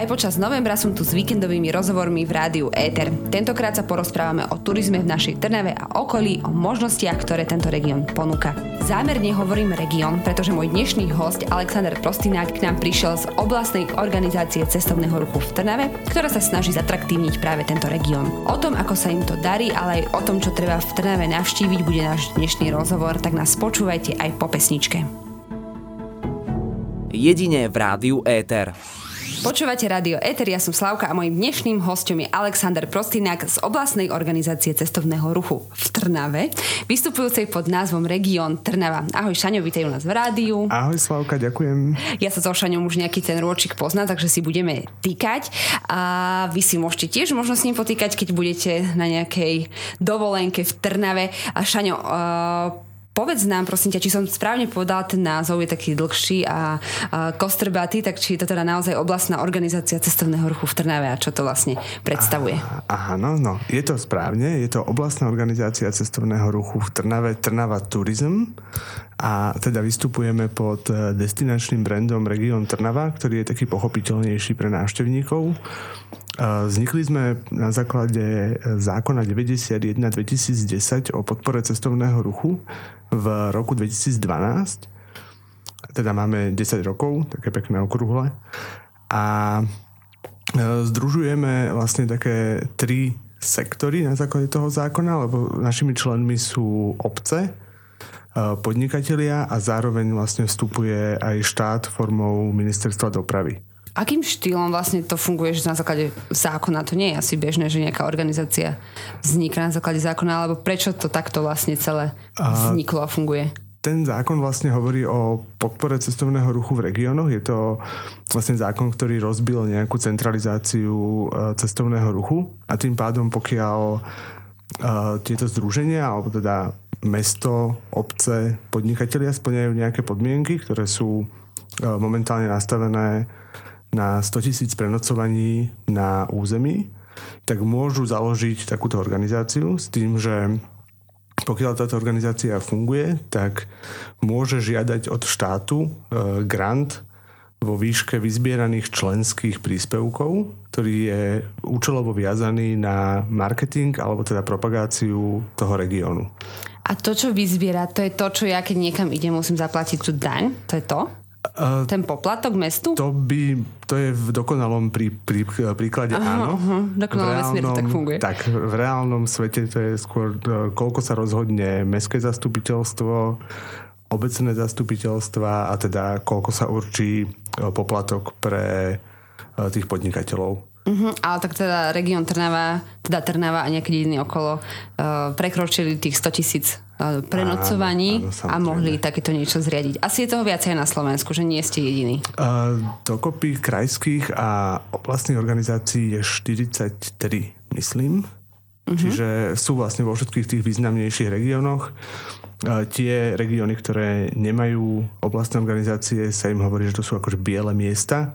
Aj počas novembra som tu s víkendovými rozhovormi v rádiu Éter. Tentokrát sa porozprávame o turizme v našej Trnave a okolí, o možnostiach, ktoré tento región ponúka. Zámerne hovorím región, pretože môj dnešný host Alexander Prostinák k nám prišiel z oblastnej organizácie cestovného ruchu v Trnave, ktorá sa snaží zatraktívniť práve tento región. O tom, ako sa im to darí, ale aj o tom, čo treba v Trnave navštíviť, bude náš dnešný rozhovor, tak nás počúvajte aj po pesničke. Jedine v rádiu Éter. Počúvate rádio Eter, ja som Slavka a mojim dnešným hostom je Alexander Prostinák z oblastnej organizácie cestovného ruchu v Trnave, vystupujúcej pod názvom Región Trnava. Ahoj Šaňo, vítaj u nás v rádiu. Ahoj Slavka, ďakujem. Ja sa so Šaňom už nejaký ten rôčik pozná, takže si budeme týkať a vy si môžete tiež možno s ním potýkať, keď budete na nejakej dovolenke v Trnave. A Šaňo, uh, Povedz nám, prosím ťa, či som správne povedala, ten názov je taký dlhší a, a kostrbatý, tak či je to teda naozaj oblastná organizácia cestovného ruchu v Trnave a čo to vlastne predstavuje? Aha, no, no, je to správne, je to oblastná organizácia cestovného ruchu v Trnave, Trnava Tourism a teda vystupujeme pod eh, destinačným brandom Region Trnava, ktorý je taký pochopiteľnejší pre návštevníkov. Vznikli sme na základe zákona 91-2010 o podpore cestovného ruchu v roku 2012. Teda máme 10 rokov, také pekné okrúhle. A e, združujeme vlastne také tri sektory na základe toho zákona, lebo našimi členmi sú obce, e, podnikatelia a zároveň vlastne vstupuje aj štát formou ministerstva dopravy. Akým štýlom vlastne to funguje, že na základe zákona? To nie je asi bežné, že nejaká organizácia vzniká na základe zákona, alebo prečo to takto vlastne celé vzniklo a funguje? Ten zákon vlastne hovorí o podpore cestovného ruchu v regiónoch. Je to vlastne zákon, ktorý rozbil nejakú centralizáciu e, cestovného ruchu a tým pádom, pokiaľ e, tieto združenia, alebo teda mesto, obce, podnikatelia splňajú nejaké podmienky, ktoré sú e, momentálne nastavené na 100 tisíc prenocovaní na území, tak môžu založiť takúto organizáciu s tým, že pokiaľ táto organizácia funguje, tak môže žiadať od štátu e, grant vo výške vyzbieraných členských príspevkov, ktorý je účelovo viazaný na marketing alebo teda propagáciu toho regiónu. A to, čo vyzbiera, to je to, čo ja keď niekam idem, musím zaplatiť tú daň? To je to? Uh, Ten poplatok mestu? To by, to je v dokonalom prí, prí, príklade aha, áno. Aha, dokonalom vesmíre to tak funguje. Tak, v reálnom svete to je skôr, e, koľko sa rozhodne mestské zastupiteľstvo, obecné zastupiteľstva a teda koľko sa určí e, poplatok pre tých podnikateľov. Uh-huh, ale tak teda región Trnava, teda Trnava a nejaký dediny okolo uh, prekročili tých 100 tisíc prenocovaní áno, áno, a mohli takéto niečo zriadiť. Asi je toho viacej na Slovensku, že nie ste jediní. Uh, dokopy krajských a oblastných organizácií je 43, myslím. Uh-huh. Čiže sú vlastne vo všetkých tých významnejších regiónoch. Tie regióny, ktoré nemajú oblastné organizácie, sa im hovorí, že to sú akože biele miesta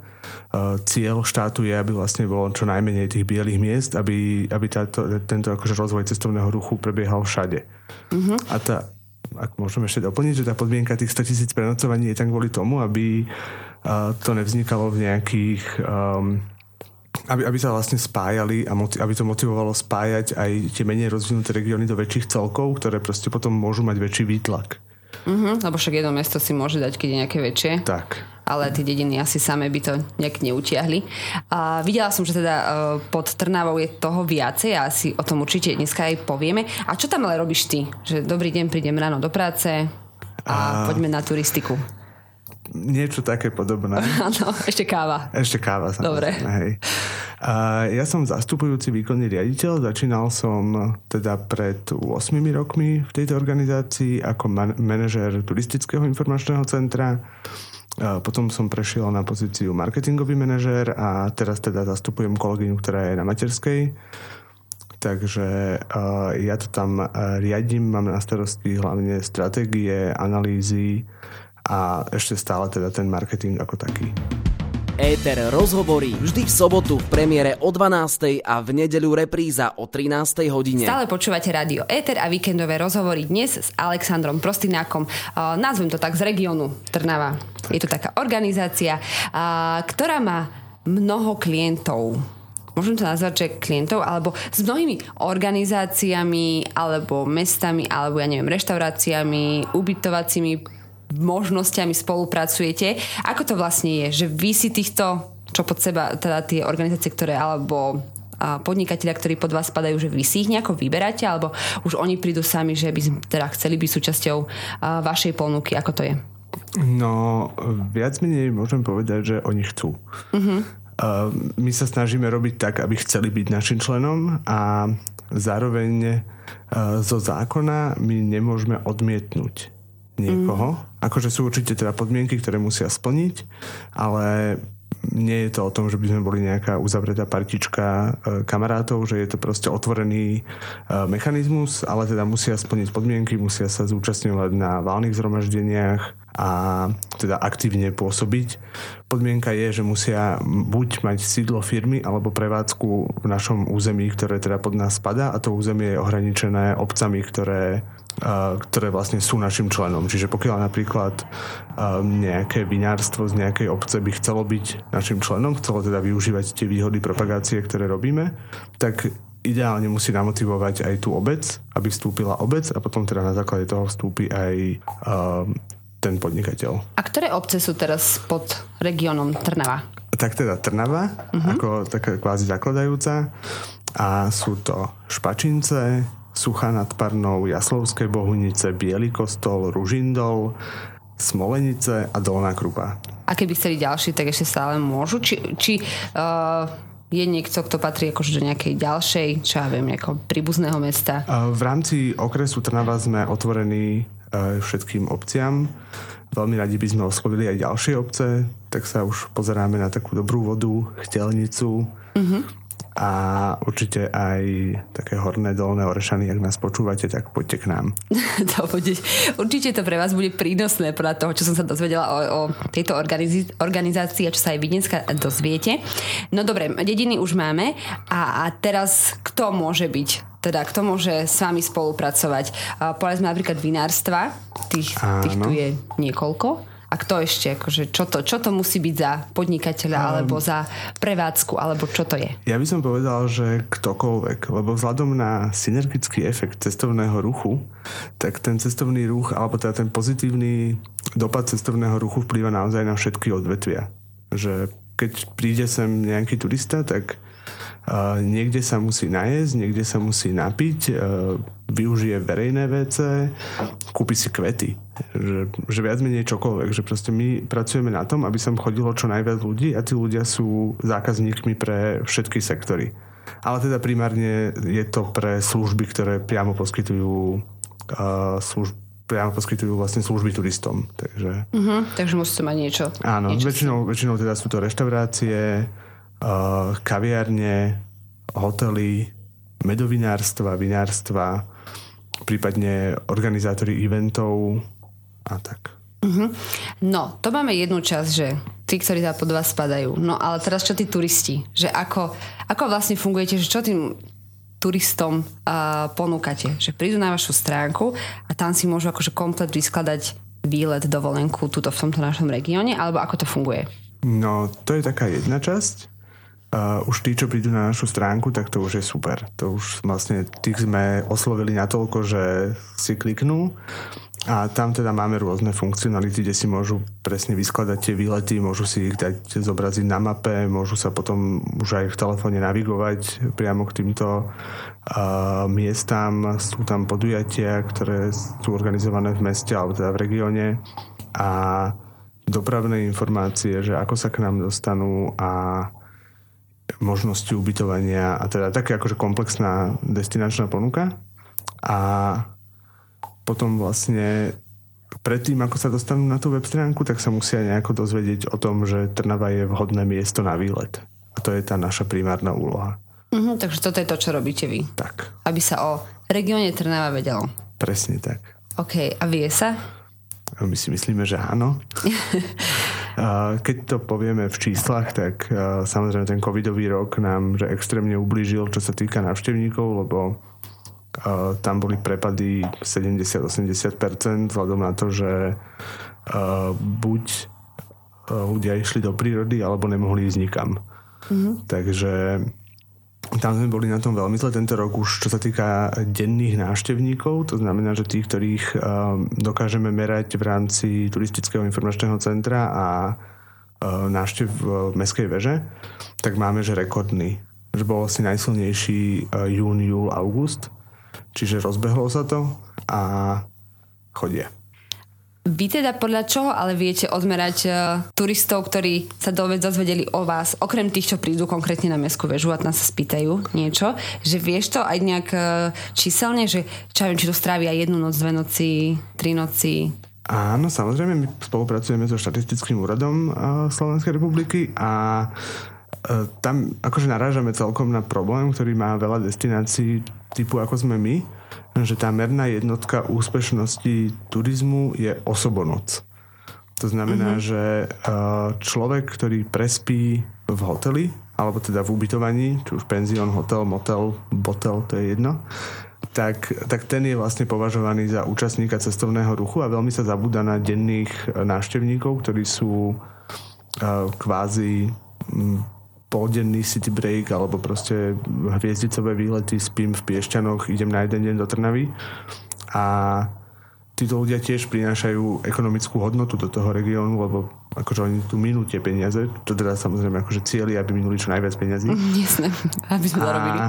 cieľ štátu je, aby vlastne bolo čo najmenej tých bielých miest, aby, aby táto, tento akože rozvoj cestovného ruchu prebiehal všade. Uh-huh. A tá, ak môžeme ešte doplniť, že tá podmienka tých 100 tisíc prenocovaní je tak kvôli tomu, aby to nevznikalo v nejakých... Um, aby, aby sa vlastne spájali a motiv, aby to motivovalo spájať aj tie menej rozvinuté regióny do väčších celkov, ktoré proste potom môžu mať väčší výtlak. Uh-huh, lebo však jedno mesto si môže dať, keď je nejaké väčšie. Tak ale tie dediny asi same by to nejak neutiahli. A videla som, že teda uh, pod Trnavou je toho viacej a asi o tom určite dneska aj povieme. A čo tam ale robíš ty? Že dobrý deň, prídem ráno do práce a, a... poďme na turistiku. Niečo také podobné. Áno, ešte káva. Ešte káva, samozrejme. Dobre. Hej. A ja som zastupujúci výkonný riaditeľ. Začínal som teda pred 8 rokmi v tejto organizácii ako man- manažer turistického informačného centra. Potom som prešiel na pozíciu marketingový manažér a teraz teda zastupujem kolegyňu, ktorá je na materskej. Takže ja to tam riadím, mám na starosti hlavne stratégie, analýzy a ešte stále teda ten marketing ako taký. Éter rozhovorí vždy v sobotu v premiére o 12. a v nedeľu repríza o 13. hodine. Stále počúvate rádio Éter a víkendové rozhovory dnes s Alexandrom Prostinákom. Uh, nazvem to tak z regiónu Trnava. Je to taká organizácia, uh, ktorá má mnoho klientov môžem to nazvať, že klientov, alebo s mnohými organizáciami, alebo mestami, alebo ja neviem, reštauráciami, ubytovacími možnosťami spolupracujete. Ako to vlastne je, že vy si týchto, čo pod seba, teda tie organizácie, ktoré, alebo a podnikatelia, ktorí pod vás spadajú, že vy si ich nejako vyberáte, alebo už oni prídu sami, že by teda chceli byť súčasťou vašej ponuky, ako to je? No, viac menej môžem povedať, že oni chcú. Uh-huh. My sa snažíme robiť tak, aby chceli byť našim členom a zároveň zo zákona my nemôžeme odmietnúť niekoho. Mm. Akože sú určite teda podmienky, ktoré musia splniť, ale nie je to o tom, že by sme boli nejaká uzavretá partička e, kamarátov, že je to proste otvorený e, mechanizmus, ale teda musia splniť podmienky, musia sa zúčastňovať na válnych zhromaždeniach a teda aktívne pôsobiť. Podmienka je, že musia buď mať sídlo firmy alebo prevádzku v našom území, ktoré teda pod nás spada a to územie je ohraničené obcami, ktoré ktoré vlastne sú našim členom. Čiže pokiaľ napríklad nejaké vinárstvo z nejakej obce by chcelo byť našim členom, chcelo teda využívať tie výhody propagácie, ktoré robíme, tak ideálne musí namotivovať aj tú obec, aby vstúpila obec a potom teda na základe toho vstúpi aj ten podnikateľ. A ktoré obce sú teraz pod regiónom Trnava? Tak teda Trnava, uh-huh. ako taká kvázi zakladajúca a sú to Špačince, Suchá nad Parnou, Jaslovské Bohunice, Bielý kostol, Ružindol, Smolenice a Dolná Krupa. A keby chceli ďalší, tak ešte stále môžu? Či, či uh, je niekto, kto patrí akože do nejakej ďalšej, čo ja viem, nejakého príbuzného mesta? Uh, v rámci okresu Trnava sme otvorení uh, všetkým obciam. Veľmi radi by sme oslovili aj ďalšie obce, tak sa už pozeráme na takú dobrú vodu, chtelnicu, uh-huh a určite aj také horné, dolné Orešany, ak nás počúvate, tak poďte k nám. to bude, určite to pre vás bude prínosné podľa toho, čo som sa dozvedela o, o tejto organiz- organizácii a čo sa aj vy dneska dozviete. No dobre, dediny už máme a, a teraz kto môže byť teda kto môže s vami spolupracovať. Povedzme napríklad vinárstva, tých, tých tu je niekoľko. A kto ešte? Akože čo, to, čo to musí byť za podnikateľa um, alebo za prevádzku, alebo čo to je? Ja by som povedal, že ktokoľvek, lebo vzhľadom na synergický efekt cestovného ruchu, tak ten cestovný ruch, alebo teda ten pozitívny dopad cestovného ruchu vplýva naozaj na všetky odvetvia. Že keď príde sem nejaký turista, tak Uh, niekde sa musí najesť, niekde sa musí napiť, uh, využije verejné WC, kúpi si kvety. Že, že viac menej čokoľvek. Že proste my pracujeme na tom, aby sem chodilo čo najviac ľudí a tí ľudia sú zákazníkmi pre všetky sektory. Ale teda primárne je to pre služby, ktoré priamo poskytujú uh, služby priamo poskytujú vlastne služby turistom. Takže, uh-huh, takže musíte mať niečo. Áno, niečo väčšinou, väčšinou teda sú to reštaurácie, kaviarne, hotely, medovinárstva, vinárstva, prípadne organizátori eventov a tak. Uh-huh. No, to máme jednu časť, že tí, ktorí tam pod vás spadajú. No ale teraz čo tí turisti? Že ako, ako vlastne fungujete, že čo tým turistom uh, ponúkate? Že prídu na vašu stránku a tam si môžu akože komplet vyskladať výlet, dovolenku tuto v tomto našom regióne, alebo ako to funguje? No, to je taká jedna časť uh, už tí, čo prídu na našu stránku, tak to už je super. To už vlastne tých sme oslovili natoľko, že si kliknú a tam teda máme rôzne funkcionality, kde si môžu presne vyskladať tie výlety, môžu si ich dať zobraziť na mape, môžu sa potom už aj v telefóne navigovať priamo k týmto uh, miestam. Sú tam podujatia, ktoré sú organizované v meste alebo teda v regióne a dopravné informácie, že ako sa k nám dostanú a možnosti ubytovania a teda také akože komplexná destinačná ponuka. A potom vlastne predtým, ako sa dostanú na tú web stránku, tak sa musia nejako dozvedieť o tom, že Trnava je vhodné miesto na výlet. A to je tá naša primárna úloha. Uh-huh, takže toto je to, čo robíte vy. Tak. Aby sa o regióne Trnava vedelo. Presne tak. OK, a vie sa? My si myslíme, že áno. Keď to povieme v číslach, tak samozrejme ten covidový rok nám že extrémne ublížil, čo sa týka návštevníkov, lebo tam boli prepady 70-80% vzhľadom na to, že buď ľudia išli do prírody, alebo nemohli ísť nikam. Mm-hmm. Takže tam sme boli na tom veľmi zle tento rok už, čo sa týka denných návštevníkov, to znamená, že tých, ktorých uh, dokážeme merať v rámci turistického informačného centra a uh, návštev v Mestskej veže, tak máme, že rekordný. Že bol asi najsilnejší uh, jún, júl, august, čiže rozbehlo sa to a chodia. Vy teda podľa čoho ale viete odmerať uh, turistov, ktorí sa dozvedeli o vás, okrem tých, čo prídu konkrétne na mestskú väžu a nás sa spýtajú niečo, že vieš to aj nejak uh, číselne, že čo viem, či to strávia jednu noc, dve noci, tri noci? Áno, samozrejme, my spolupracujeme so štatistickým úradom uh, Slovenskej republiky a tam akože narážame celkom na problém, ktorý má veľa destinácií typu ako sme my, že tá merná jednotka úspešnosti turizmu je osobonoc. To znamená, mm-hmm. že človek, ktorý prespí v hoteli, alebo teda v ubytovaní, či už penzión, hotel, motel, botel, to je jedno, tak, tak ten je vlastne považovaný za účastníka cestovného ruchu a veľmi sa zabúda na denných návštevníkov, ktorí sú kvázi poldenný city break alebo proste hviezdicové výlety, spím v Piešťanoch, idem na jeden deň do Trnavy a títo ľudia tiež prinášajú ekonomickú hodnotu do toho regiónu, lebo akože oni tu minú tie peniaze, to teda samozrejme akože cieľi, aby minuli čo najviac peniazy. Jasné, aby sme to robili.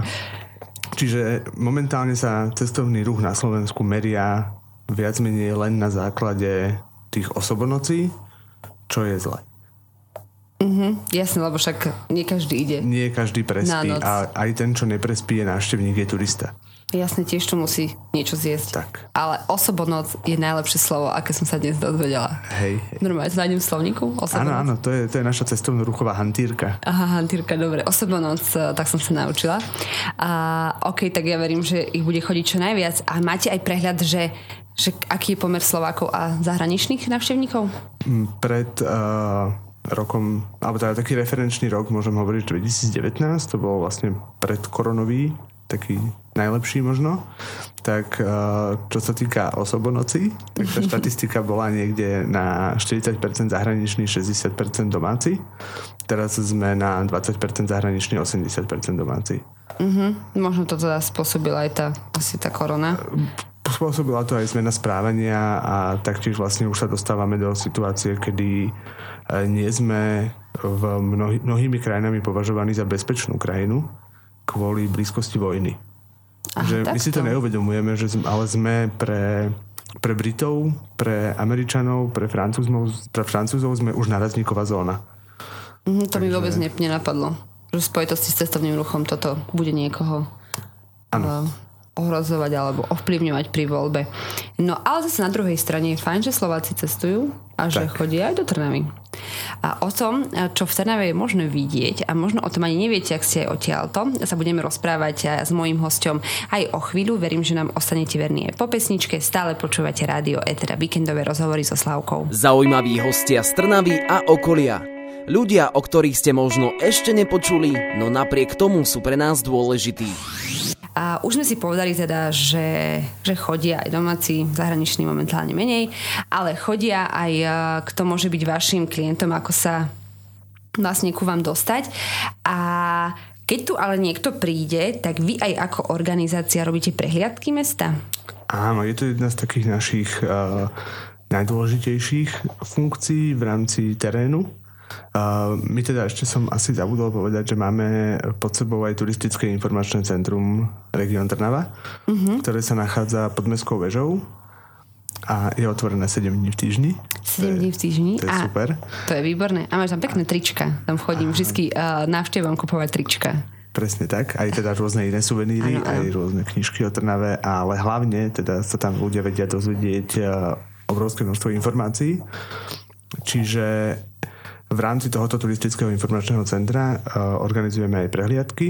Čiže momentálne sa cestovný ruch na Slovensku meria viac menej len na základe tých osobonocí, čo je zle. Uh-huh, jasne, lebo však nie každý ide. Nie každý prespí a aj ten, čo neprespí, je návštevník, je turista. Jasne, tiež to musí niečo zjesť. Tak. Ale osobonoc je najlepšie slovo, aké som sa dnes dozvedela. Hej. hej. Normálne to nájdem v slovníku? Áno, áno, to je, to je naša cestovno-ruchová hantírka. Aha, hantírka, dobre. Osobonoc, e, tak som sa naučila. A OK, tak ja verím, že ich bude chodiť čo najviac. A máte aj prehľad, že že aký je pomer Slovákov a zahraničných návštevníkov? Mm, pred uh, rokom, alebo teda taký referenčný rok, môžem hovoriť, že 2019, to bol vlastne predkoronový, taký najlepší možno, tak eh, čo sa týka osobonoci, tak tá štatistika bola niekde na 40% zahraničný, 60% domáci. Teraz sme na 20% zahraničný, 80% domáci. Mm-hmm. Možno to teda spôsobila aj tá, asi tá korona. Spôsobila to aj zmena správania a taktiež vlastne už sa dostávame do situácie, kedy nie sme v mnohý, mnohými krajinami považovaní za bezpečnú krajinu kvôli blízkosti vojny. Aha, že my si to neuvedomujeme, že sme, ale sme pre, pre Britov, pre Američanov, pre Francúzov, pre Francúzov sme už narazníková zóna. Mm, to Takže... mi vôbec nenapadlo. Že v spojitosti s cestovným ruchom toto bude niekoho ano. Ohrozovať alebo ovplyvňovať pri voľbe. No ale zase na druhej strane je fajn, že Slováci cestujú a že tak. chodia aj do Trnavy. A o tom, čo v Trnave je možné vidieť a možno o tom ani neviete, ak ste aj odtiaľto, sa budeme rozprávať s mojím hostom aj o chvíľu. Verím, že nám ostanete verní aj po pesničke. Stále počúvate rádio E, teda víkendové rozhovory so Slavkou. Zaujímaví hostia z Trnavy a okolia. Ľudia, o ktorých ste možno ešte nepočuli, no napriek tomu sú pre nás dôležití. A už sme si povedali teda, že, že chodia aj domáci, zahraniční momentálne menej, ale chodia aj, e, kto môže byť vašim klientom, ako sa vlastne ku vám dostať. A keď tu ale niekto príde, tak vy aj ako organizácia robíte prehliadky mesta? Áno, je to jedna z takých našich uh, najdôležitejších funkcií v rámci terénu. Uh, my teda ešte som asi zabudol povedať, že máme pod sebou aj turistické informačné centrum Region Trnava, uh-huh. ktoré sa nachádza pod Mestskou väžou a je otvorené 7 dní v týždni. 7 dní v týždni? To je a, super. To je výborné. A máš tam pekné trička. Tam chodím vždy uh, návštevom kupovať trička. Presne tak, aj teda rôzne iné suveníry, ano, ano. aj rôzne knižky o Trnave, ale hlavne teda sa tam ľudia vedia dozvedieť uh, obrovské množstvo informácií. Čiže v rámci tohoto turistického informačného centra uh, organizujeme aj prehliadky.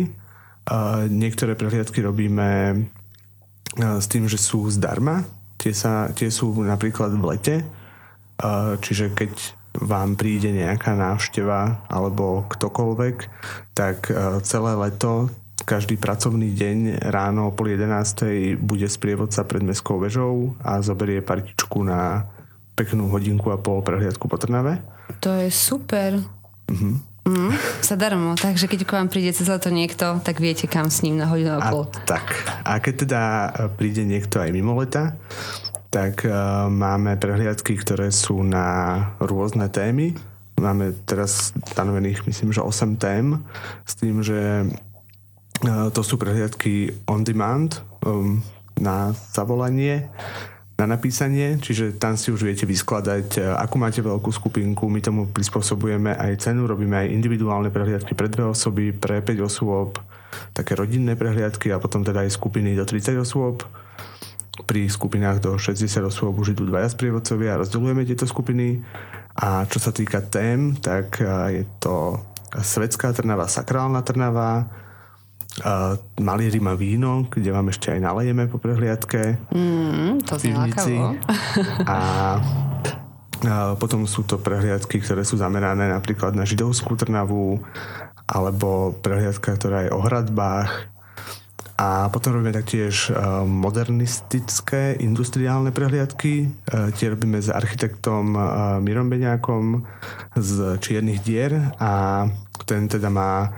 Uh, niektoré prehliadky robíme uh, s tým, že sú zdarma. Tie, sa, tie sú napríklad v lete, čiže keď vám príde nejaká návšteva alebo ktokoľvek, tak e, celé leto každý pracovný deň ráno o pol 11. bude sprievodca pred mestskou vežou a zoberie partičku na peknú hodinku a pol prehliadku po Trnave. To je super. Uh-huh. Mm, zadarmo, takže keď k vám príde cez leto niekto, tak viete kam s ním na hodinu a pol. Tak. A keď teda príde niekto aj mimo leta, tak uh, máme prehliadky, ktoré sú na rôzne témy. Máme teraz stanovených, myslím, že 8 tém, s tým, že uh, to sú prehliadky on demand um, na zavolanie na napísanie, čiže tam si už viete vyskladať, e, akú máte veľkú skupinku, my tomu prispôsobujeme aj cenu, robíme aj individuálne prehliadky pre dve osoby, pre 5 osôb, také rodinné prehliadky a potom teda aj skupiny do 30 osôb. Pri skupinách do 60 osôb už idú dvaja sprievodcovia a rozdeľujeme tieto skupiny. A čo sa týka tém, tak e, je to svetská Trnava, sakrálna Trnava, Uh, malý má víno, kde vám ešte aj nalejeme po prehliadke. Mm, to pivnici. A a potom sú to prehliadky, ktoré sú zamerané napríklad na židovskú Trnavu alebo prehliadka, ktorá je o hradbách. A potom robíme taktiež modernistické, industriálne prehliadky. Tie robíme s architektom Mirom Beňákom z Čiernych dier a ten teda má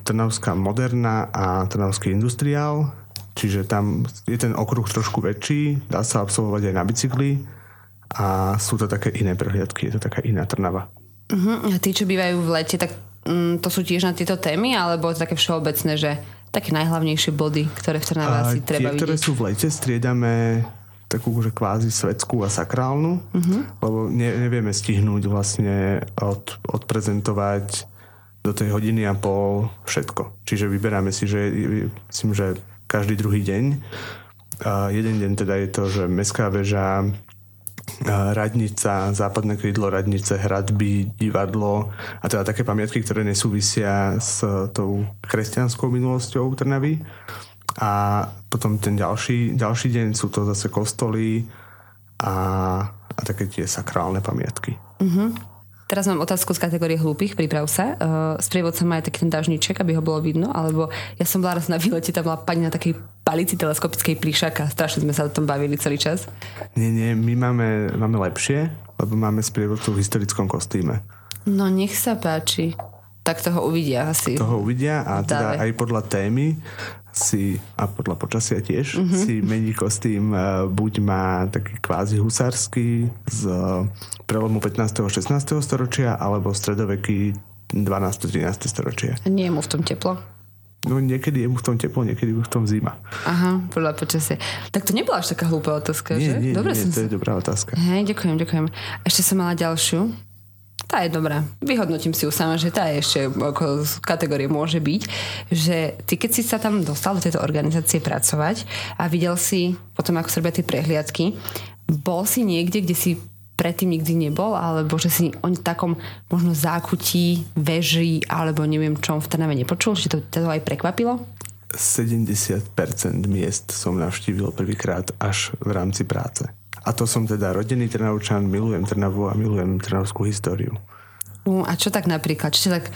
Trnavská moderná a Trnavský industriál, čiže tam je ten okruh trošku väčší, dá sa absolvovať aj na bicykli a sú to také iné prehliadky, je to taká iná Trnava. Uh-huh. A tí, čo bývajú v lete, tak um, to sú tiež na tieto témy, alebo také všeobecné, že také najhlavnejšie body, ktoré v Trnave asi treba tie, ktoré sú v lete, striedame takú že kvázi svetskú a sakrálnu, uh-huh. lebo ne, nevieme stihnúť vlastne od, odprezentovať do tej hodiny a pol všetko. Čiže vyberáme si, že myslím, že každý druhý deň. A jeden deň teda je to, že Mestská väža, radnica, západné krídlo radnice, hradby, divadlo a teda také pamiatky, ktoré nesúvisia s tou kresťanskou minulosťou Trnavy. A potom ten ďalší, ďalší deň sú to zase kostoly a, a také tie sakrálne pamiatky. Mm-hmm. Teraz mám otázku z kategórie hlúpych, priprav sa. Uh, sprievodca má aj taký ten dážniček, aby ho bolo vidno, alebo ja som bola raz na výlete, tam bola pani na takej palici teleskopickej plišaka. Strašne sme sa o tom bavili celý čas. Nie, nie, my máme, máme lepšie, lebo máme sprievodcu v historickom kostýme. No nech sa páči. Tak toho uvidia asi. Toho uvidia a teda Dáve. aj podľa témy si, a podľa počasia tiež, mm-hmm. si mení kostým, e, buď má taký kvázi husársky z prelomu 15. a 16. storočia, alebo stredoveký 12. 13. storočia. A nie je mu v tom teplo? No niekedy je mu v tom teplo, niekedy je mu v tom zima. Aha, podľa počasia. Tak to nebola až taká hlúpa otázka, nie, že? Nie, Dobre nie, som to je dobrá otázka. Hej, ďakujem, ďakujem. Ešte som mala ďalšiu. Tá je dobrá. Vyhodnotím si ju sama, že tá je ešte ako z kategórie môže byť, že ty keď si sa tam dostal do tejto organizácie pracovať a videl si potom, ako sa robia tie prehliadky, bol si niekde, kde si predtým nikdy nebol, alebo že si o takom možno zákutí, veži, alebo neviem čom v Trnave nepočul, že to, to aj prekvapilo? 70% miest som navštívil prvýkrát až v rámci práce. A to som teda rodený Trnavčan, milujem Trnavu a milujem trnavskú históriu. a čo tak napríklad? Čo tak,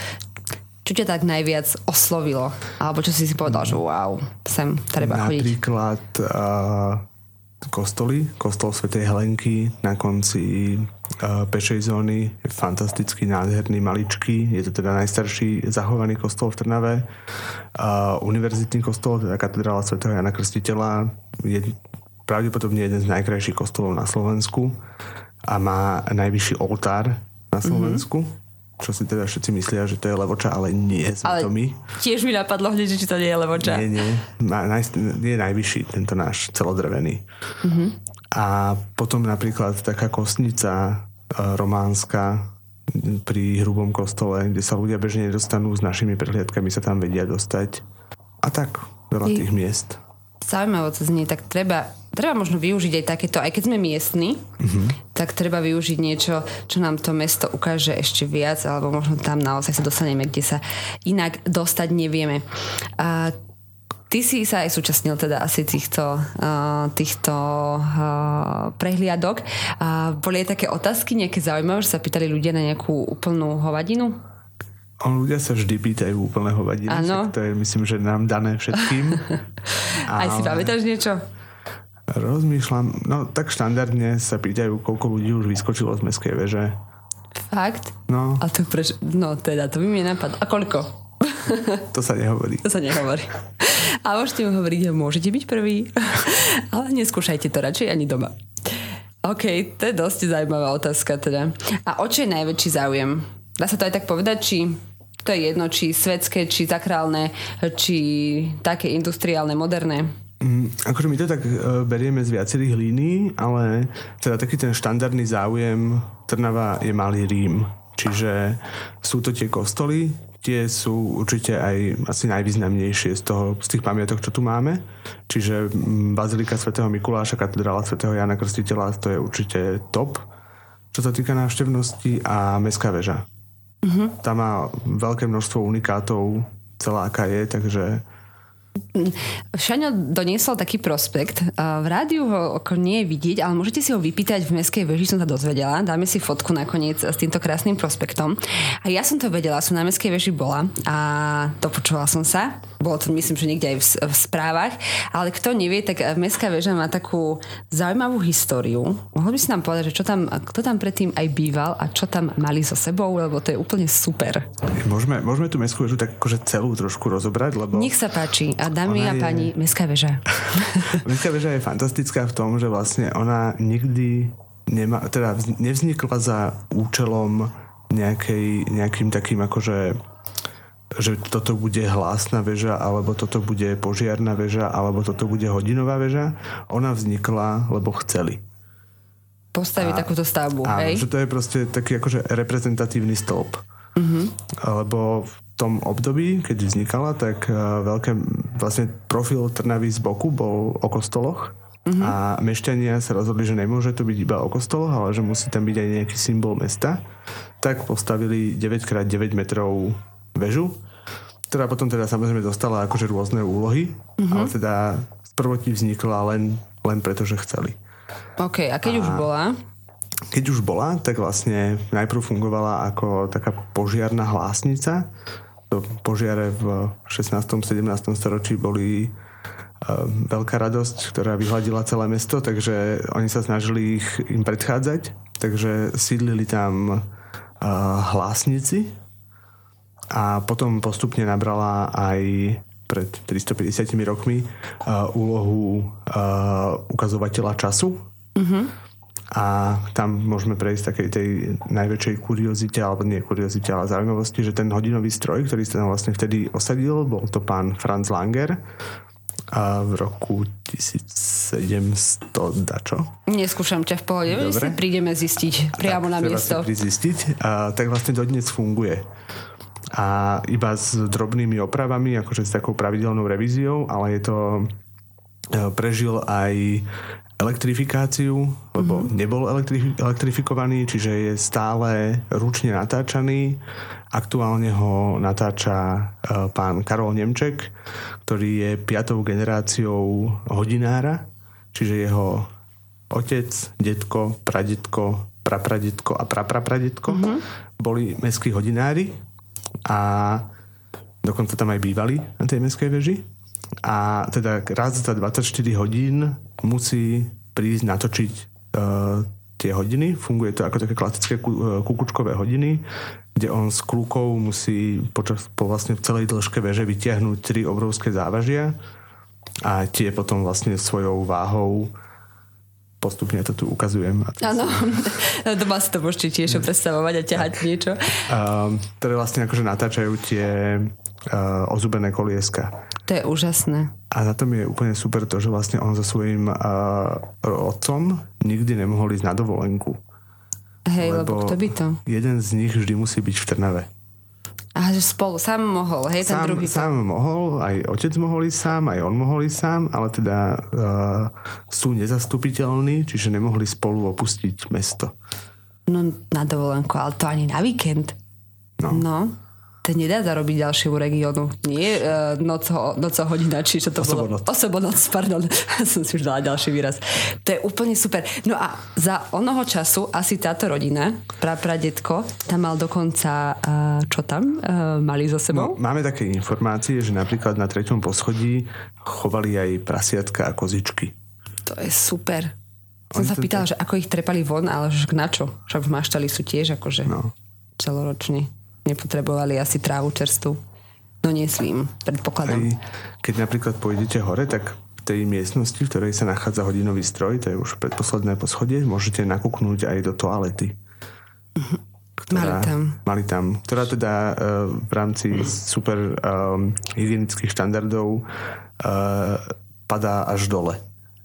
čo ťa tak najviac oslovilo? Alebo čo si si povedal, že wow, sem treba chodiť? Napríklad uh, kostoly, kostol svätej Helenky na konci uh, pešej zóny je fantastický, nádherný, maličký. Je to teda najstarší zachovaný kostol v Trnave. Uh, univerzitný kostol, teda katedrála svätého Jana Krstiteľa, je pravdepodobne jeden z najkrajších kostolov na Slovensku a má najvyšší oltár na mhm. Slovensku. Mm-hmm. Čo si teda všetci myslia, že to je Levoča, ale nie, sme ale to my. Tiež mi napadlo hneď, že či to nie je Levoča. Nie, nie. Má, naj, je najvyšší tento náš celodrevený. Mm-hmm. A potom napríklad taká kostnica e, románska pri hrubom kostole, kde sa ľudia bežne nedostanú, s našimi prehliadkami sa tam vedia dostať. A tak, veľa I... tých miest zaujímavé to znie, tak treba, treba možno využiť aj takéto, aj keď sme miestni, mm-hmm. tak treba využiť niečo, čo nám to mesto ukáže ešte viac, alebo možno tam naozaj sa dostaneme, kde sa inak dostať nevieme. A Ty si sa aj súčasnil teda asi týchto, uh, týchto uh, prehliadok. Uh, boli aj také otázky, nejaké zaujímavé, že sa pýtali ľudia na nejakú úplnú hovadinu? Ľudia sa vždy pýtajú úplné hovadiny. To je myslím, že nám dané všetkým. Ale... Aj si pamätáš niečo? Rozmýšľam, no tak štandardne sa pýtajú, koľko ľudí už vyskočilo z meskej veže. Fakt? No. A to preč, no teda, to by mi napadlo. A koľko? To sa nehovorí. To sa nehovorí. A môžete mu hovoriť, že môžete byť prvý, ale neskúšajte to radšej ani doma. OK, to je dosť zaujímavá otázka teda. A o čo je najväčší záujem? Dá sa to aj tak povedať, či to je jedno, či svetské, či zakrálne, či také industriálne, moderné? Mm, akože my to tak uh, berieme z viacerých línií, ale teda taký ten štandardný záujem Trnava je malý Rím. Čiže sú to tie kostoly, tie sú určite aj asi najvýznamnejšie z, toho, z tých pamiatok, čo tu máme. Čiže mm, Bazilika svätého Mikuláša, katedrála svätého Jana Krstiteľa, to je určite top, čo sa týka návštevnosti a Mestská väža. Uh-huh. Tá má veľké množstvo unikátov, celá aká je, takže Šaňo doniesol taký prospekt. V rádiu ho nie je vidieť, ale môžete si ho vypýtať v Mestskej veži, som sa dozvedela. Dáme si fotku nakoniec s týmto krásnym prospektom. A ja som to vedela, som na Mestskej veži bola a dopočula som sa. Bolo to myslím, že niekde aj v, v správach. Ale kto nevie, tak Mestská väža má takú zaujímavú históriu. Mohol by si nám povedať, že čo tam, kto tam predtým aj býval a čo tam mali so sebou, lebo to je úplne super. Môžeme, môžeme tú Mestskú väžu tak akože celú trošku rozobrať, lebo... Nech sa páči. A Dámy a páni, je... Mestská väža. Mestská väža je fantastická v tom, že vlastne ona nikdy nemá, teda nevznikla za účelom nejakej, nejakým takým akože že toto bude hlásna väža, alebo toto bude požiarná väža, alebo toto bude hodinová väža. Ona vznikla, lebo chceli. Postaviť takúto stavbu, áno, hej? že to je proste taký akože reprezentatívny stĺp. Lebo tom období, keď vznikala, tak eh, veľké, vlastne profil Trnavy z boku bol o kostoloch uh-huh. a mešťania sa rozhodli, že nemôže to byť iba o kostoloch, ale že musí tam byť aj nejaký symbol mesta. Tak postavili 9x9 metrov väžu, ktorá potom teda samozrejme dostala akože rôzne úlohy, uh-huh. ale teda prvotí vznikla len, len preto, že chceli. OK, a keď a... už bola? Keď už bola, tak vlastne najprv fungovala ako taká požiarná hlásnica, požiare v 16. 17. storočí boli eh, veľká radosť, ktorá vyhľadila celé mesto, takže oni sa snažili ich im predchádzať, takže sídlili tam uh, hlásnici a potom postupne nabrala aj pred 350 rokmi uh, úlohu ukazovateľa času. Uh-huh a tam môžeme prejsť takej tej najväčšej kuriozite, alebo nie kuriozite, ale zaujímavosti, že ten hodinový stroj, ktorý sa tam vlastne vtedy osadil, bol to pán Franz Langer a v roku 1700 dačo. Neskúšam ťa v pohode, Dobre. si prídeme zistiť priamo tak, na miesto. zistiť. A, tak vlastne dodnes funguje. A iba s drobnými opravami, akože s takou pravidelnou revíziou, ale je to e, prežil aj elektrifikáciu, lebo mm-hmm. nebol elektri- elektrifikovaný, čiže je stále ručne natáčaný. Aktuálne ho natáča e, pán Karol Nemček, ktorý je piatou generáciou hodinára, čiže jeho otec, detko, pradetko, prapradetko a praprapradetko mm-hmm. boli mestskí hodinári a dokonca tam aj bývali na tej mestskej veži. A teda raz za 24 hodín musí prísť natočiť uh, tie hodiny. Funguje to ako také klasické ku, kukučkové hodiny, kde on s kľúkou musí počas, po vlastne v celej dĺžke veže vytiahnuť tri obrovské závažia a tie potom vlastne svojou váhou postupne to tu ukazujem. Áno, doma si to môžete tiež predstavovať a ťahať tak. niečo. Uh, ktoré vlastne akože natáčajú tie uh, ozubené kolieska. To je úžasné. A na tom je úplne super to, že vlastne on so svojím uh, otcom nikdy nemohol ísť na dovolenku. Hej, lebo, lebo kto by to? Jeden z nich vždy musí byť v Trnave. A že spolu, sám mohol, hej, ten sám, druhý. Sám mohol, aj otec mohol ísť sám, aj on mohol ísť sám, ale teda uh, sú nezastupiteľní, čiže nemohli spolu opustiť mesto. No na dovolenku, ale to ani na víkend. No. no. To nedá zarobiť ďalšiemu regiónu. Nie uh, noco, noco hodina, či čo to Osobonoc. bolo? Osobonoc. pardon. Som si už dala ďalší výraz. To je úplne super. No a za onoho času asi táto rodina, prapradetko, tam mal dokonca, uh, čo tam uh, mali so sebou? No, máme také informácie, že napríklad na treťom poschodí chovali aj prasiatka a kozičky. To je super. Som sa pýtala, že ako ich trepali von, ale že na čo? Však v maštali sú tiež akože No. celoroční. Nepotrebovali asi trávu čerstvu. No neslím, predpokladám. Aj keď napríklad pôjdete hore, tak v tej miestnosti, v ktorej sa nachádza hodinový stroj, to je už predposledné poschodie, môžete nakúknúť aj do toalety. Mali tam. Mali tam, ktorá teda uh, v rámci super um, hygienických štandardov uh, padá až dole.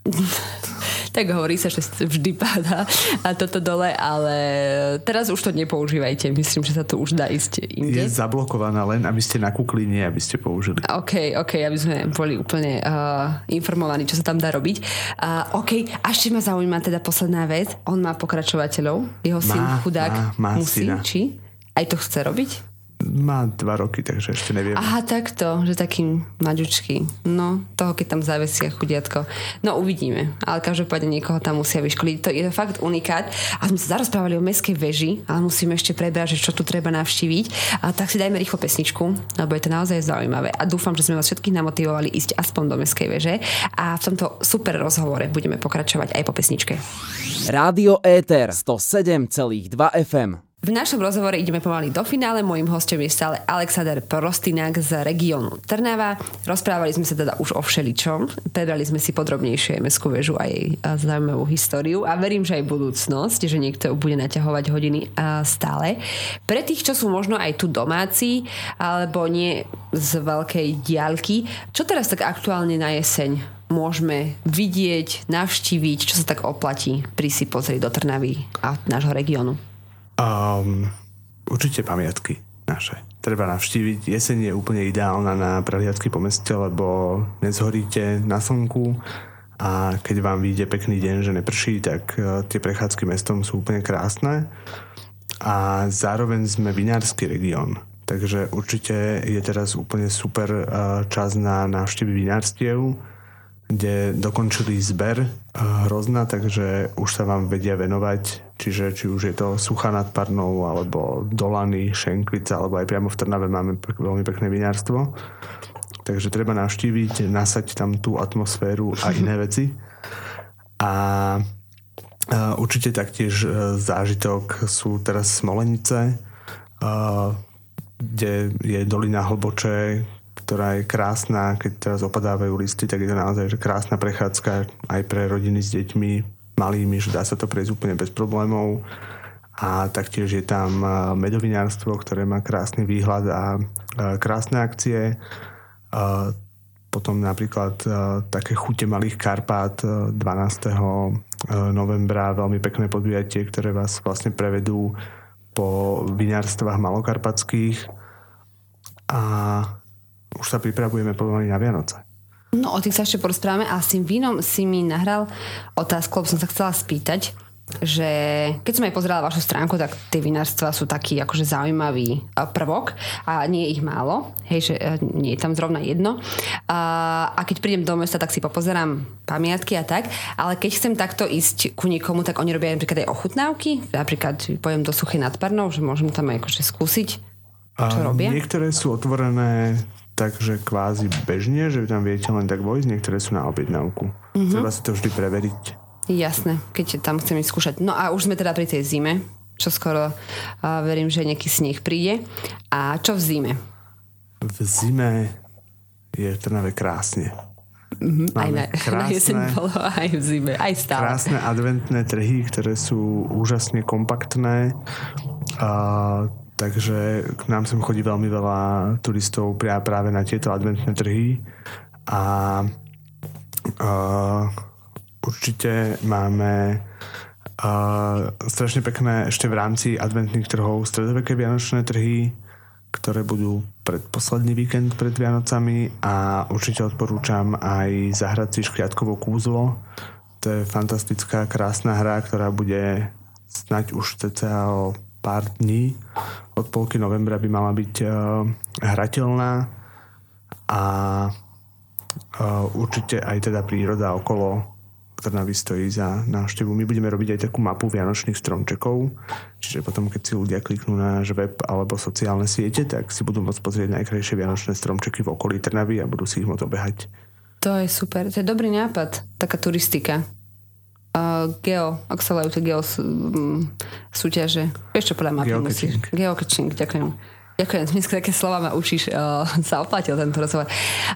Tak hovorí sa, že vždy padá a toto dole, ale teraz už to nepoužívajte. Myslím, že sa to už dá ísť inde. Je zablokovaná len, aby ste nakúkli, nie aby ste použili. OK, OK, aby sme boli úplne uh, informovaní, čo sa tam dá robiť. Uh, OK, a ešte ma zaujíma teda posledná vec. On má pokračovateľov, jeho syn Má, chudák má, má musí, syna. či? Aj to chce robiť? Má dva roky, takže ešte neviem. Aha, takto, že taký maďučký. No, toho keď tam zavesia chudiatko. No, uvidíme. Ale každopádne niekoho tam musia vyškoliť. To je fakt unikát. A sme sa zarozprávali o meskej veži, ale musíme ešte prebrať, že čo tu treba navštíviť. A tak si dajme rýchlo pesničku, lebo je to naozaj zaujímavé. A dúfam, že sme vás všetkých namotivovali ísť aspoň do meskej veže. A v tomto super rozhovore budeme pokračovať aj po pesničke. Rádio Éter 107,2 FM. V našom rozhovore ideme pomaly do finále. Mojím hostom je stále Alexander Prostinák z regiónu Trnava. Rozprávali sme sa teda už o všeličom. Prebrali sme si podrobnejšie mestskú väžu a jej zaujímavú históriu a verím, že aj budúcnosť, že niekto bude naťahovať hodiny stále. Pre tých, čo sú možno aj tu domáci alebo nie z veľkej diaľky, čo teraz tak aktuálne na jeseň môžeme vidieť, navštíviť, čo sa tak oplatí pri si pozrieť do Trnavy a nášho regiónu? Um, určite pamiatky naše. Treba navštíviť. Jeseň je úplne ideálna na prehliadky po meste, lebo nezhoríte na slnku a keď vám vyjde pekný deň, že neprší, tak uh, tie prechádzky mestom sú úplne krásne. A zároveň sme vinársky región. Takže určite je teraz úplne super uh, čas na návštevy vinárstiev, kde dokončili zber eh, hrozna, takže už sa vám vedia venovať, čiže či už je to Sucha nad Parnou, alebo Dolany, Šenkvica, alebo aj priamo v Trnave máme veľmi pekné vinárstvo. Takže treba navštíviť, nasať tam tú atmosféru a iné veci. A a určite taktiež e, zážitok sú teraz Smolenice, kde je dolina Hlboče, ktorá je krásna, keď teraz opadávajú listy, tak je to naozaj že krásna prechádzka aj pre rodiny s deťmi malými, že dá sa to prejsť úplne bez problémov. A taktiež je tam e, medovinárstvo, ktoré má krásny výhľad a e, krásne akcie. E, Potom napríklad také chute Malých Karpát e, 12. e, novembra, veľmi pekné podujatie, ktoré vás vlastne prevedú po vinárstvách malokarpatských a už sa pripravujeme pomaly na Vianoce. No, o tých sa ešte porozprávame a s tým vínom si mi nahral otázku, lebo som sa chcela spýtať, že keď som aj pozerala vašu stránku, tak tie vinárstva sú taký akože zaujímavý a, prvok a nie je ich málo, hej, že e, nie je tam zrovna jedno. A, a keď prídem do mesta, tak si popozerám pamiatky a tak, ale keď chcem takto ísť ku niekomu, tak oni robia napríklad aj ochutnávky, napríklad pojem do Suchej nad Parnou, že môžem tam aj akože skúsiť, čo robia. Niektoré sú otvorené takže kvázi bežne, že tam viete len tak vojsť, niektoré sú na objednávku. Mm-hmm. Treba si to vždy preveriť. Jasné, keď tam chcem ísť skúšať. No a už sme teda pri tej zime, čo skoro uh, verím, že nejaký sneh príde. A čo v zime? V zime je v Trnave krásne. aj na, na krásne- jeseň bolo, aj v zime, aj stále. Krásne adventné trhy, ktoré sú úžasne kompaktné. A, takže k nám sem chodí veľmi veľa turistov práve na tieto adventné trhy. A, a určite máme a, strašne pekné ešte v rámci adventných trhov stredoveké vianočné trhy, ktoré budú predposledný víkend pred Vianocami a určite odporúčam aj zahrať si škriatkovo kúzlo. To je fantastická, krásna hra, ktorá bude snať už cca o pár dní. Od polky novembra by mala byť uh, hrateľná a uh, určite aj teda príroda okolo Trnavy stojí za návštevu. My budeme robiť aj takú mapu vianočných stromčekov, čiže potom, keď si ľudia kliknú na náš web alebo sociálne siete, tak si budú môcť pozrieť najkrajšie vianočné stromčeky v okolí Trnavy a budú si ich môcť obehať. To je super, to je dobrý nápad, taká turistika. Uh, geo, ako sa tie geo um, súťaže. Vieš čo podľa mapy musíš? Geocaching, ďakujem. Ďakujem, dnes také slova ma učíš, uh, sa oplatil tento rozhovor.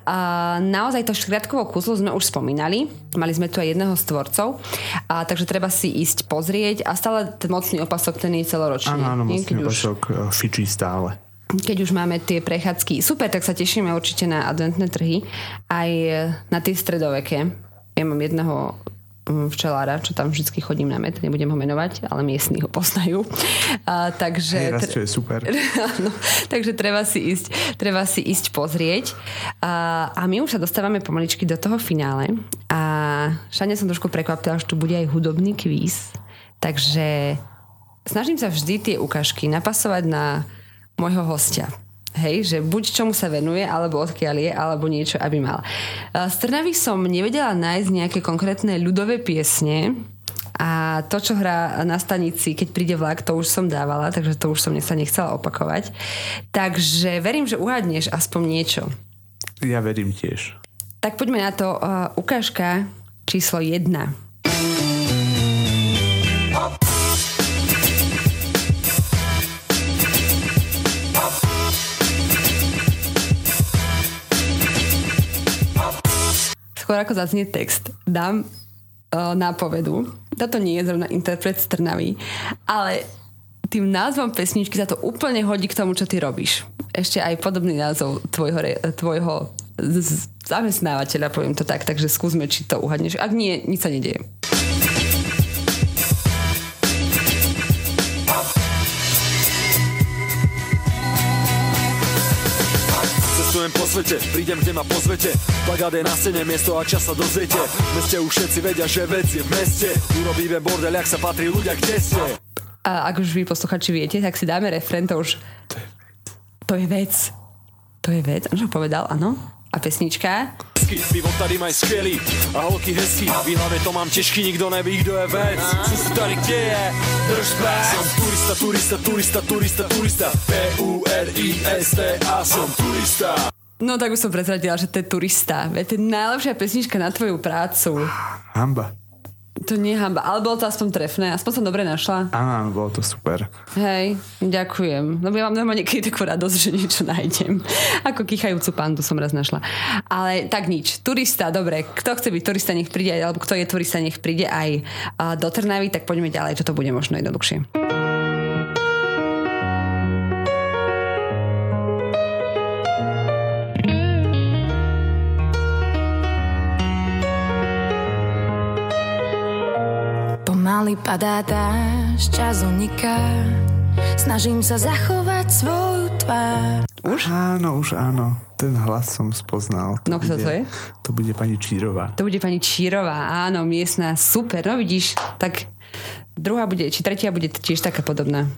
Uh, naozaj to škriatkovo kúzlo sme už spomínali, mali sme tu aj jedného z tvorcov, uh, takže treba si ísť pozrieť a stále ten mocný opasok, ten je celoročný. Áno, áno, mocný opasok už... E, fičí stále keď už máme tie prechádzky. Super, tak sa tešíme určite na adventné trhy, aj na tie stredoveké. Ja mám jedného včelára, čo tam vždy chodím na med, nebudem ho menovať, ale miestni ho poznajú. A, takže, Hej, raz, čo je super. no, takže treba si ísť, treba si ísť pozrieť. A, a my už sa dostávame pomaličky do toho finále. A Šania som trošku prekvapila, že tu bude aj hudobný kvíz. Takže snažím sa vždy tie ukážky napasovať na môjho hostia. Hej, že buď čomu sa venuje, alebo odkiaľ je, alebo niečo, aby mal. Z Trnavy som nevedela nájsť nejaké konkrétne ľudové piesne, a to, čo hrá na stanici, keď príde vlak, to už som dávala, takže to už som sa nechcela opakovať. Takže verím, že uhádneš aspoň niečo. Ja verím tiež. Tak poďme na to. Uh, ukážka číslo 1. ako zaznie text, dám uh, nápovedu. Toto nie je zrovna interpret z Trnavy, ale tým názvom pesničky sa to úplne hodí k tomu, čo ty robíš. Ešte aj podobný názov tvojho, tvojho zamestnávateľa, poviem to tak, takže skúsme, či to uhadneš. Ak nie, nič sa nedieje. Cestujem po svete, prídem, kde ma pozvete Plagát je na scéne, miesto a čas sa dozviete V meste už všetci vedia, že vec je v meste Urobíme bordel, ak sa patrí ľudia, kde ste A ak už vy posluchači viete, tak si dáme refren, to už... To je vec. To je vec. On povedal, áno? A pesnička? Pivo tady mají skvělý a holky hezký V hlavě to mám těžký, nikto neví, kdo je vec Co se tady děje? Drž Som turista, turista, turista, turista, turista P-U-R-I-S-T-A Som turista No tak už som prezradila, že to je turista. Veď to je najlepšia pesnička na tvoju prácu. Hamba. To nie je hamba, ale bolo to aspoň trefné, aspoň som dobre našla. Áno, bolo to super. Hej, ďakujem. Lebo ja mám normálne niekedy takú radosť, že niečo nájdem. Ako kýchajúcu pandu som raz našla. Ale tak nič. Turista, dobre. Kto chce byť turista, nech príde, alebo kto je turista, nech príde aj do Trnavy, tak poďme ďalej, čo to bude možno jednoduchšie. Pomaly padá dáš, čas uniká Snažím sa zachovať svoju tvár Už? Áno, už áno. Ten hlas som spoznal. To no kto to je? To bude pani Čírová. To bude pani Čírová, áno, miestna, super. No vidíš, tak druhá bude, či tretia bude tiež taká podobná.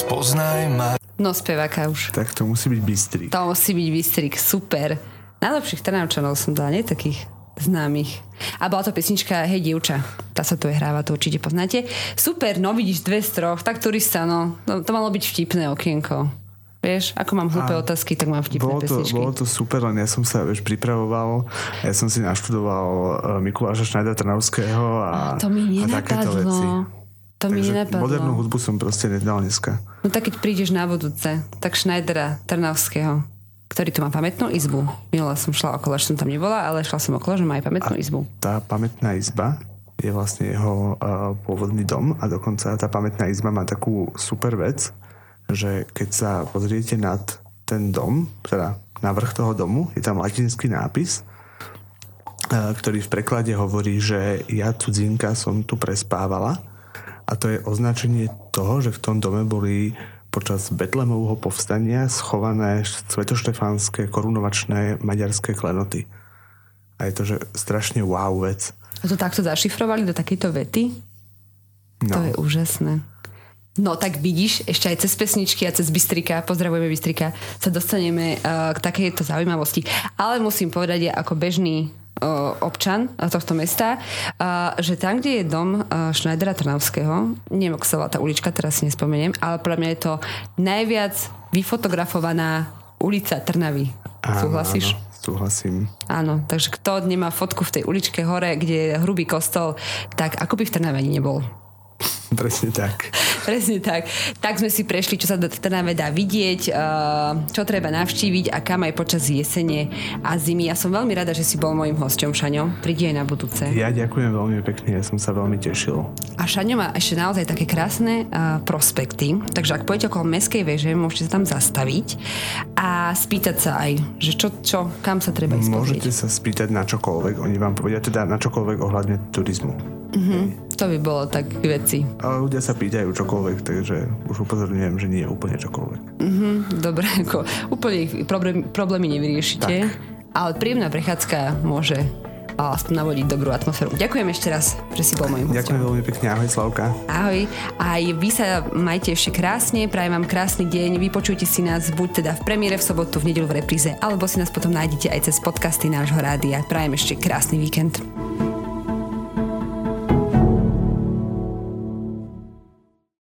Spoznaj ma. No speváka už. Tak to musí byť Bystrik. To musí byť Bystrik, super. Najlepších Trnavčanov som dala, nie takých známych. A bola to pesnička Hej dievča. Tá sa tu je hráva, to určite poznáte. Super, no vidíš dve z troch, tak turista, no. no to malo byť vtipné okienko. Vieš, ako mám hlúpe otázky, tak mám vtipné bolo to, pesničky. Bolo to super, len ja som sa vieš, pripravoval. Ja som si naštudoval uh, Mikuláša Šnajda Trnavského a, to mi a takéto veci. To mi nenapadlo. modernú hudbu som proste nedal dneska. No tak keď prídeš na budúce, tak Schneidera Trnavského, ktorý tu má pamätnú izbu. Minula som šla okolo, že som tam nebola, ale šla som okolo, že má aj pamätnú a izbu. Tá pamätná izba je vlastne jeho uh, pôvodný dom a dokonca tá pamätná izba má takú super vec, že keď sa pozriete nad ten dom, teda na vrch toho domu, je tam latinský nápis, uh, ktorý v preklade hovorí, že ja cudzinka som tu prespávala a to je označenie toho, že v tom dome boli počas Betlemovho povstania schované svetoštefánske korunovačné maďarské klenoty. A je to, že strašne wow vec. A to takto zašifrovali do takejto vety? No. To je úžasné. No tak vidíš, ešte aj cez pesničky a cez Bystrika, pozdravujeme Bystrika, sa dostaneme uh, k takejto zaujímavosti. Ale musím povedať, ja ako bežný občan tohto mesta, že tam, kde je dom Schneidera Trnavského, neviem, sa tá ulička, teraz si nespomeniem, ale podľa mňa je to najviac vyfotografovaná ulica Trnavy. Áno, Súhlasíš? Áno. Súhlasím. Áno, takže kto nemá fotku v tej uličke hore, kde je hrubý kostol, tak ako by v Trnave nebol. Presne tak. Presne tak. Tak sme si prešli, čo sa do Trnave dá vidieť, uh, čo treba navštíviť a kam aj počas jesene a zimy. Ja som veľmi rada, že si bol môjim hosťom, Šaňo. Prídi aj na budúce. Ja ďakujem veľmi pekne, ja som sa veľmi tešil. A Šaňo má ešte naozaj také krásne uh, prospekty, takže ak pôjdete okolo Mestskej veže, môžete sa tam zastaviť a spýtať sa aj, že čo, čo kam sa treba ísť Môžete sa spýtať na čokoľvek, oni vám povedia teda na čokoľvek ohľadne turizmu. Mm-hmm. To by bolo tak veci. Ale ľudia sa pýtajú čokoľvek, takže už upozorňujem, že nie je úplne čokoľvek. Mm-hmm. Dobre, ako úplne ich problém, problémy nevyriešite, tak. ale príjemná prechádzka môže aspoň navodiť dobrú atmosféru. Ďakujem ešte raz, že si bol môjim hostom. Ďakujem veľmi pekne, ahoj Slavka. Ahoj. Aj vy sa majte ešte krásne, prajem vám krásny deň, vypočujte si nás buď teda v premiére v sobotu, v nedelu v repríze, alebo si nás potom nájdete aj cez podcasty nášho rádia. Prajem ešte krásny víkend.